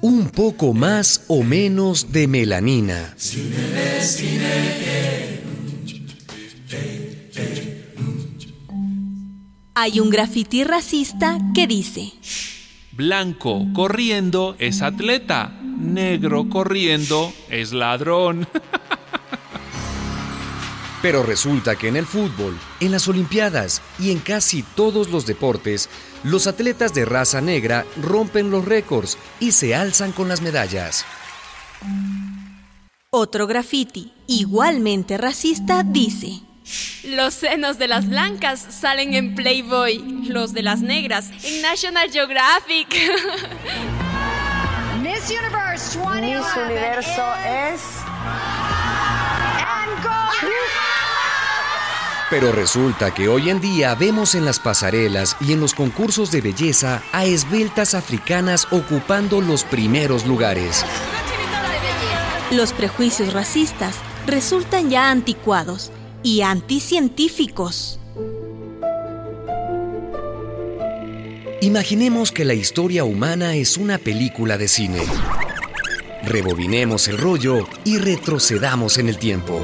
Un poco más o menos de melanina. Hay un grafiti racista que dice, Blanco corriendo es atleta, negro corriendo es ladrón. Pero resulta que en el fútbol, en las Olimpiadas y en casi todos los deportes, los atletas de raza negra rompen los récords y se alzan con las medallas. Otro graffiti, igualmente racista, dice, Los senos de las blancas salen en Playboy, los de las negras en National Geographic. Miss Universe 2011 Miss Universo es... Pero resulta que hoy en día vemos en las pasarelas y en los concursos de belleza a esbeltas africanas ocupando los primeros lugares. los prejuicios racistas resultan ya anticuados y anticientíficos. Imaginemos que la historia humana es una película de cine. Rebobinemos el rollo y retrocedamos en el tiempo.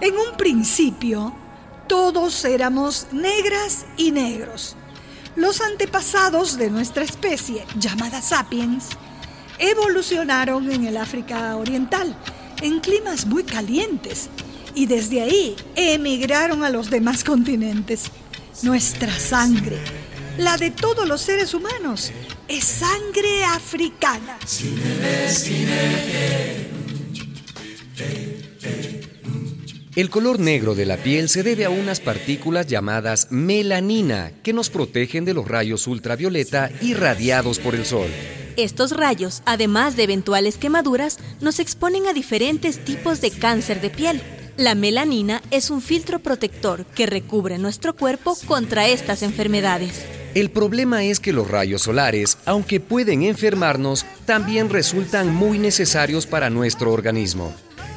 En un principio, todos éramos negras y negros. Los antepasados de nuestra especie, llamada sapiens, evolucionaron en el África Oriental, en climas muy calientes, y desde ahí emigraron a los demás continentes. Nuestra sangre, la de todos los seres humanos, es sangre africana. El color negro de la piel se debe a unas partículas llamadas melanina que nos protegen de los rayos ultravioleta irradiados por el sol. Estos rayos, además de eventuales quemaduras, nos exponen a diferentes tipos de cáncer de piel. La melanina es un filtro protector que recubre nuestro cuerpo contra estas enfermedades. El problema es que los rayos solares, aunque pueden enfermarnos, también resultan muy necesarios para nuestro organismo.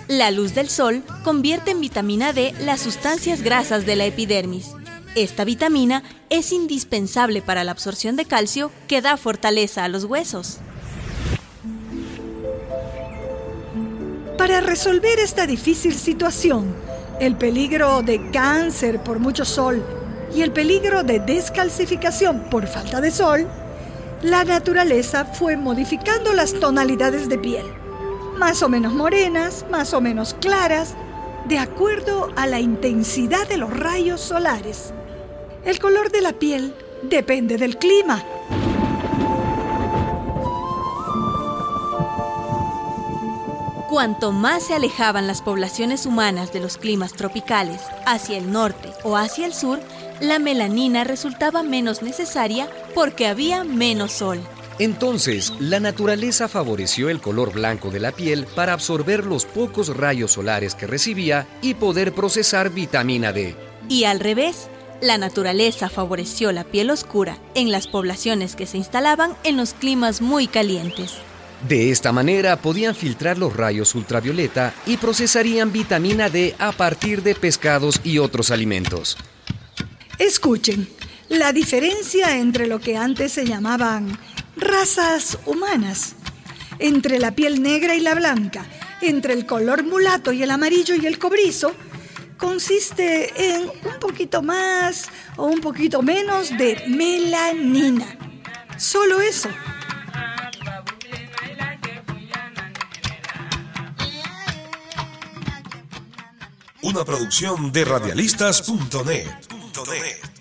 La luz del sol convierte en vitamina D las sustancias grasas de la epidermis. Esta vitamina es indispensable para la absorción de calcio que da fortaleza a los huesos. Para resolver esta difícil situación, el peligro de cáncer por mucho sol y el peligro de descalcificación por falta de sol, la naturaleza fue modificando las tonalidades de piel, más o menos morenas, más o menos claras, de acuerdo a la intensidad de los rayos solares. El color de la piel depende del clima. Cuanto más se alejaban las poblaciones humanas de los climas tropicales hacia el norte o hacia el sur, la melanina resultaba menos necesaria porque había menos sol. Entonces, la naturaleza favoreció el color blanco de la piel para absorber los pocos rayos solares que recibía y poder procesar vitamina D. Y al revés, la naturaleza favoreció la piel oscura en las poblaciones que se instalaban en los climas muy calientes. De esta manera podían filtrar los rayos ultravioleta y procesarían vitamina D a partir de pescados y otros alimentos. Escuchen, la diferencia entre lo que antes se llamaban razas humanas, entre la piel negra y la blanca, entre el color mulato y el amarillo y el cobrizo, consiste en un poquito más o un poquito menos de melanina. Solo eso. Una producción de radialistas.net.